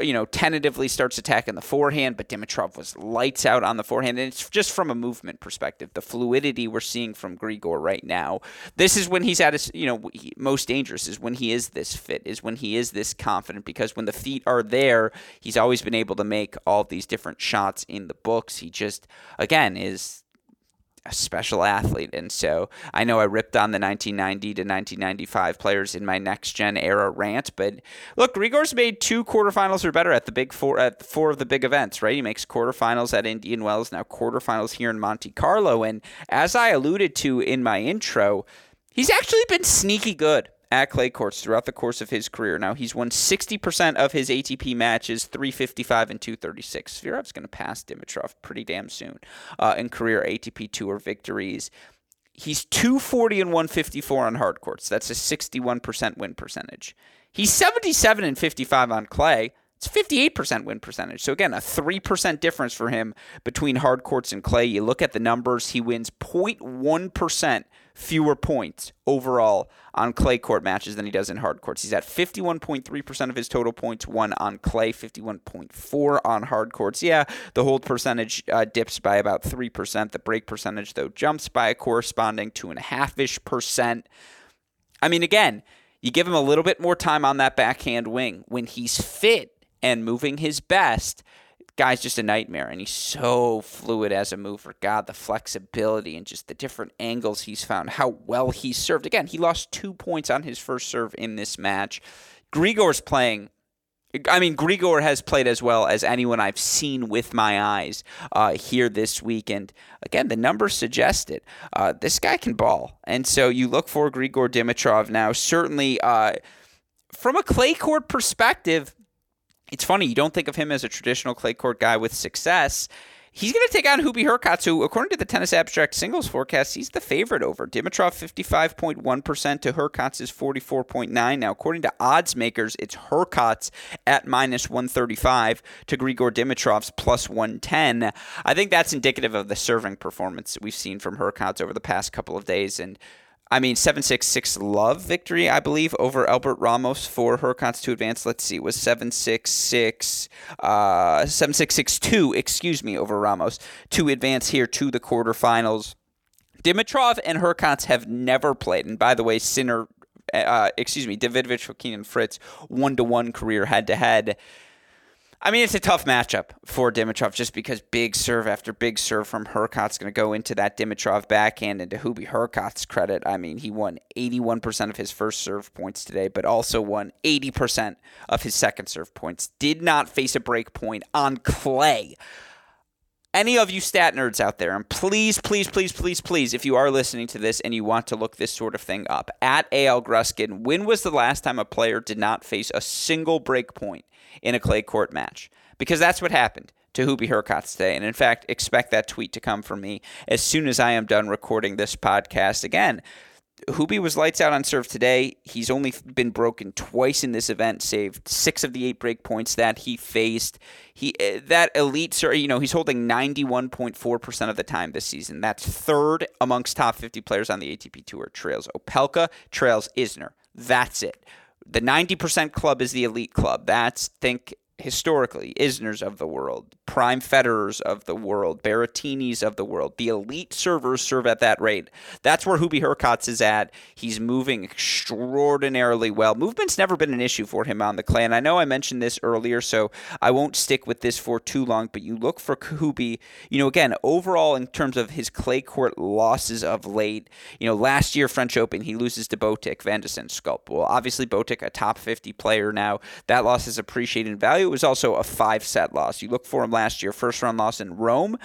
you know, tentatively starts attacking the forehand, but Dimitrov was lights out on the forehand. And it's just from a movement perspective, the fluidity we're seeing from Grigor right now. This is when he's at his, you know, most dangerous is when he is this fit, is when he is this confident, because when the feet are there, he's always been able to make all these different shots in the books. He just, again, is a special athlete. And so I know I ripped on the 1990 to 1995 players in my next gen era rant, but look, Grigor's made two quarterfinals or better at the big four at four of the big events, right? He makes quarterfinals at Indian Wells, now quarterfinals here in Monte Carlo. And as I alluded to in my intro, he's actually been sneaky good at clay courts throughout the course of his career. Now, he's won 60% of his ATP matches, 355 and 236. Zverev's going to pass Dimitrov pretty damn soon uh, in career ATP Tour victories. He's 240 and 154 on hard courts. That's a 61% win percentage. He's 77 and 55 on clay. It's 58% win percentage. So again, a 3% difference for him between hard courts and clay. You look at the numbers, he wins 0.1% fewer points overall on clay court matches than he does in hard courts. He's at 51.3% of his total points won on clay, 51.4 on hard courts. Yeah, the hold percentage uh, dips by about 3%. The break percentage, though, jumps by a corresponding 2.5-ish percent. I mean, again, you give him a little bit more time on that backhand wing. When he's fit and moving his best, guy's just a nightmare, and he's so fluid as a mover. God, the flexibility and just the different angles he's found, how well he served. Again, he lost two points on his first serve in this match. Grigor's playing. I mean, Grigor has played as well as anyone I've seen with my eyes uh, here this week. And again, the numbers suggest it. Uh, this guy can ball. And so you look for Grigor Dimitrov now. Certainly, uh, from a clay court perspective, it's funny, you don't think of him as a traditional clay court guy with success. He's going to take on Hubie Hurkacz, who, according to the Tennis Abstract singles forecast, he's the favorite over. Dimitrov 55.1% to Hurkacz's 44.9. Now, according to odds makers, it's Hurkacz at minus 135 to Grigor Dimitrov's plus 110. I think that's indicative of the serving performance we've seen from Hurkacz over the past couple of days. And I mean, 766 love victory, I believe, over Albert Ramos for Hurkacz to advance. Let's see, was 766, uh, 7662, excuse me, over Ramos to advance here to the quarterfinals. Dimitrov and Hurkacz have never played. And by the way, Sinner, uh, excuse me, Davidovich, and Fritz, one to one career head to head. I mean, it's a tough matchup for Dimitrov just because big serve after big serve from Hurkacz going to go into that Dimitrov backhand. And to Hubie Hurkacz's credit, I mean, he won 81% of his first serve points today, but also won 80% of his second serve points. Did not face a break point on clay. Any of you stat nerds out there, and please, please, please, please, please, if you are listening to this and you want to look this sort of thing up, at AL Gruskin, when was the last time a player did not face a single break point in a clay court match because that's what happened to Hubie Hurkacz today. And in fact, expect that tweet to come from me as soon as I am done recording this podcast. Again, Hubie was lights out on serve today. He's only been broken twice in this event, saved six of the eight break points that he faced. He eh, that elite serve, you know, he's holding 91.4% of the time this season. That's third amongst top 50 players on the ATP Tour. Trails Opelka, trails Isner. That's it the 90% club is the elite club. That's think historically Isners of the world, prime Federers of the world, Berrettinis of the world. The elite servers serve at that rate. That's where Hubie Hurkacz is at. He's moving extraordinarily well. Movement's never been an issue for him on the clay, and I know I mentioned this earlier, so I won't stick with this for too long, but you look for Hubie, you know, again, overall in terms of his clay court losses of late, you know, last year French Open, he loses to Botic, Van de Zandschulp. Well, obviously Botic, a top 50 player now. That loss is appreciated in value. It was also a five set loss. You look for him last year, first round loss in Rome,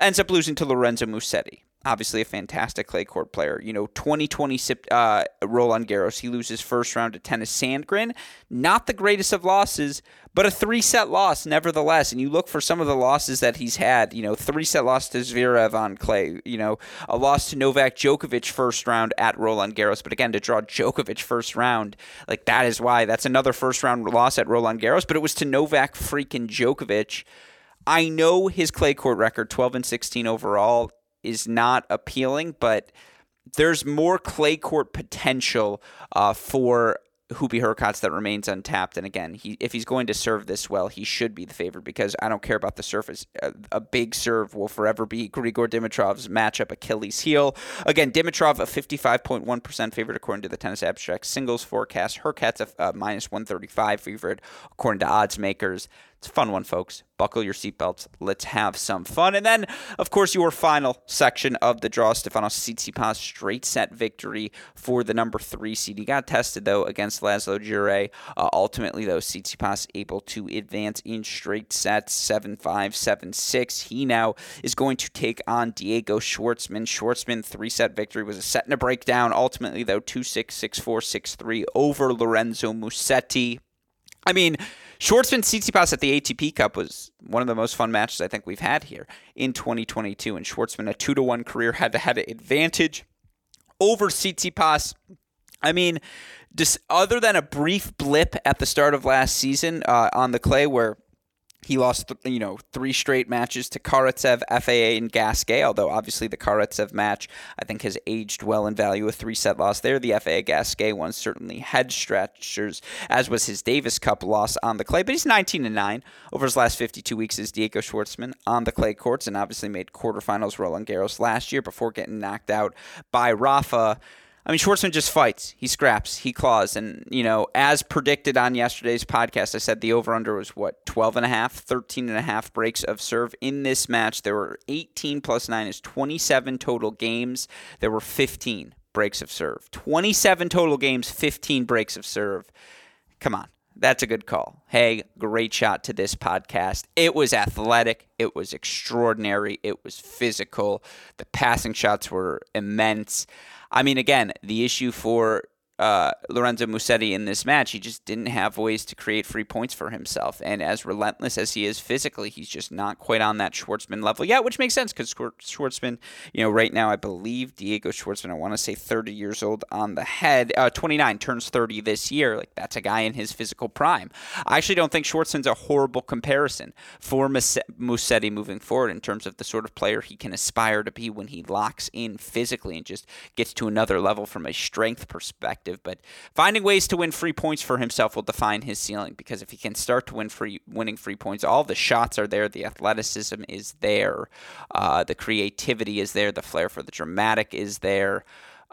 ends up losing to Lorenzo Musetti. Obviously, a fantastic clay court player. You know, 2020 uh, Roland Garros, he loses first round to Tennys Sandgren. Not the greatest of losses, but a three set loss nevertheless. And you look for some of the losses that he's had. You know, three set loss to Zverev on clay. You know, a loss to Novak Djokovic first round at Roland Garros. But again, to draw Djokovic first round, like that is why that's another first round loss at Roland Garros. But it was to Novak freaking Djokovic. I know his clay court record, 12 and 16 overall, is not appealing, but there's more clay court potential uh, for Hubie Hurkacz that remains untapped. And again, he if he's going to serve this well, he should be the favorite because I don't care about the surface. A, a big serve will forever be Grigor Dimitrov's matchup Achilles heel. Again, Dimitrov a 55.1% favorite according to the Tennis Abstract singles forecast. Hurkacz a, a minus 135 favorite according to odds makers. It's a fun one, folks. Buckle your seatbelts. Let's have some fun. And then, of course, your final section of the draw, Stefanos Tsitsipas straight set victory for the number three seed. He got tested, though, against Laslo Djere. Uh, ultimately, though, Tsitsipas able to advance in straight sets, 7-5, 7-6. He now is going to take on Diego Schwartzman. Schwartzman, three-set victory, was a set and a breakdown. Ultimately, though, 2-6, 6-4, 6-3 over Lorenzo Musetti. I mean, Schwartzman Tsitsipas at the ATP Cup was one of the most fun matches I think we've had here in 2022. And Schwartzman, a two to one career, had to have an advantage over Tsitsipas. I mean, just other than a brief blip at the start of last season uh, on the clay where he lost, you know, three straight matches to Karatsev, FAA, and Gasquet. Although obviously the Karatsev match, I think, has aged well in value. A three-set loss there. The FAA Gasquet one certainly head stretchers, as was his Davis Cup loss on the clay. But he's 19 and nine over his last 52 weeks. as Diego Schwartzman on the clay courts and obviously made quarterfinals Roland Garros last year before getting knocked out by Rafa. I mean, Schwartzman just fights. He scraps. He claws. And, you know, as predicted on yesterday's podcast, I said the over under was what, 12 and a half, 13 and a half breaks of serve in this match. There were 18 plus 9 is 27 total games. There were 15 breaks of serve. 27 total games, 15 breaks of serve. Come on. That's a good call. Hey, great shot to this podcast. It was athletic. It was extraordinary. It was physical. The passing shots were immense. I mean, again, the issue for uh, Lorenzo Musetti in this match, he just didn't have ways to create free points for himself. And as relentless as he is physically, he's just not quite on that Schwartzman level yet, which makes sense because Schwartzman, you know, right now I believe Diego Schwartzman, I want to say 30 years old on the head, uh, 29, turns 30 this year. Like that's a guy in his physical prime. I actually don't think Schwartzman's a horrible comparison for Musetti moving forward in terms of the sort of player he can aspire to be when he locks in physically and just gets to another level from a strength perspective but finding ways to win free points for himself will define his ceiling because if he can start to win free winning free points, all the shots are there, the athleticism is there, uh, the creativity is there, the flair for the dramatic is there.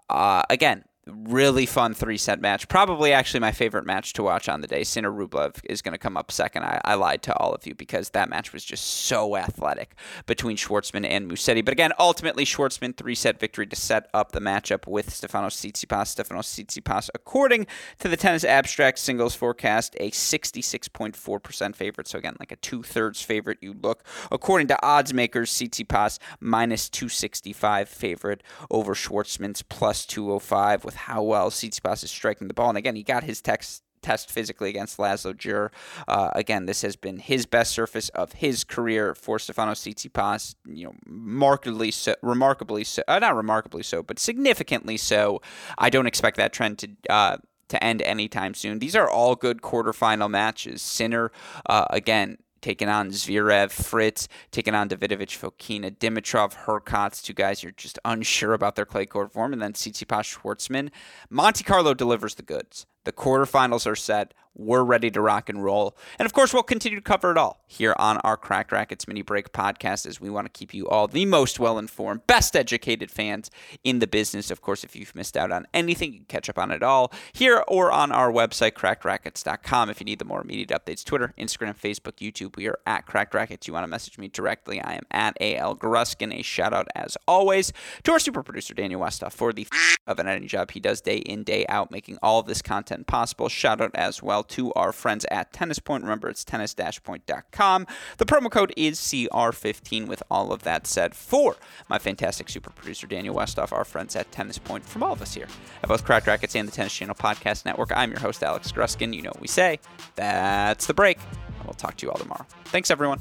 Uh, again, really fun three set match. Probably actually my favorite match to watch on the day. Sinner Rublev is going to come up second. I, I, lied to all of you because that match was just so athletic between Schwartzman and Musetti. But again, ultimately, Schwartzman three set victory to set up the matchup with Stefanos Tsitsipas. Stefanos Tsitsipas, according to the Tennis Abstract singles forecast, a 66.4% favorite. So again, like a two thirds favorite you look. According to odds makers, Tsitsipas minus 265 favorite over Schwartzman's plus 205 with with how well Tsitsipas is striking the ball. And again, he got his text test physically against Laslo Djere. Uh, again, this has been his best surface of his career for Stefano Tsitsipas. You know, markedly so, remarkably so, uh, not remarkably so, but significantly so. I don't expect that trend to. Uh, to end anytime soon. These are all good quarterfinal matches. Sinner, uh, again, taking on Zverev, Fritz, taking on Davidovich, Fokina, Dimitrov, Hurkacz, two guys you're just unsure about their clay court form, and then Tsitsipas Schwartzman. Monte Carlo delivers the goods. The quarterfinals are set. We're ready to rock and roll. And of course, we'll continue to cover it all here on our Cracked Racquets Mini Break podcast as we want to keep you all the most well informed, best educated fans in the business. Of course, if you've missed out on anything, you can catch up on it all here or on our website, crackedracquets.com. If you need the more immediate updates, Twitter, Instagram, Facebook, YouTube, we are at Cracked Racquets. You want to message me directly, I am at AL Gruskin. A shout out, as always, to our super producer, Daniel Westoff, for the f- of an editing job he does day in, day out, making all of this content possible. Shout out as well to our friends at Tennis Point. Remember, it's tennis-point.com. The promo code is CR15 with all of that said for my fantastic super producer, Daniel Westoff, our friends at Tennis Point, from all of us here at both Cracked Racquets and the Tennis Channel Podcast Network. I'm your host, Alex Gruskin. You know what we say. That's the break. We'll talk to you all tomorrow. Thanks, everyone.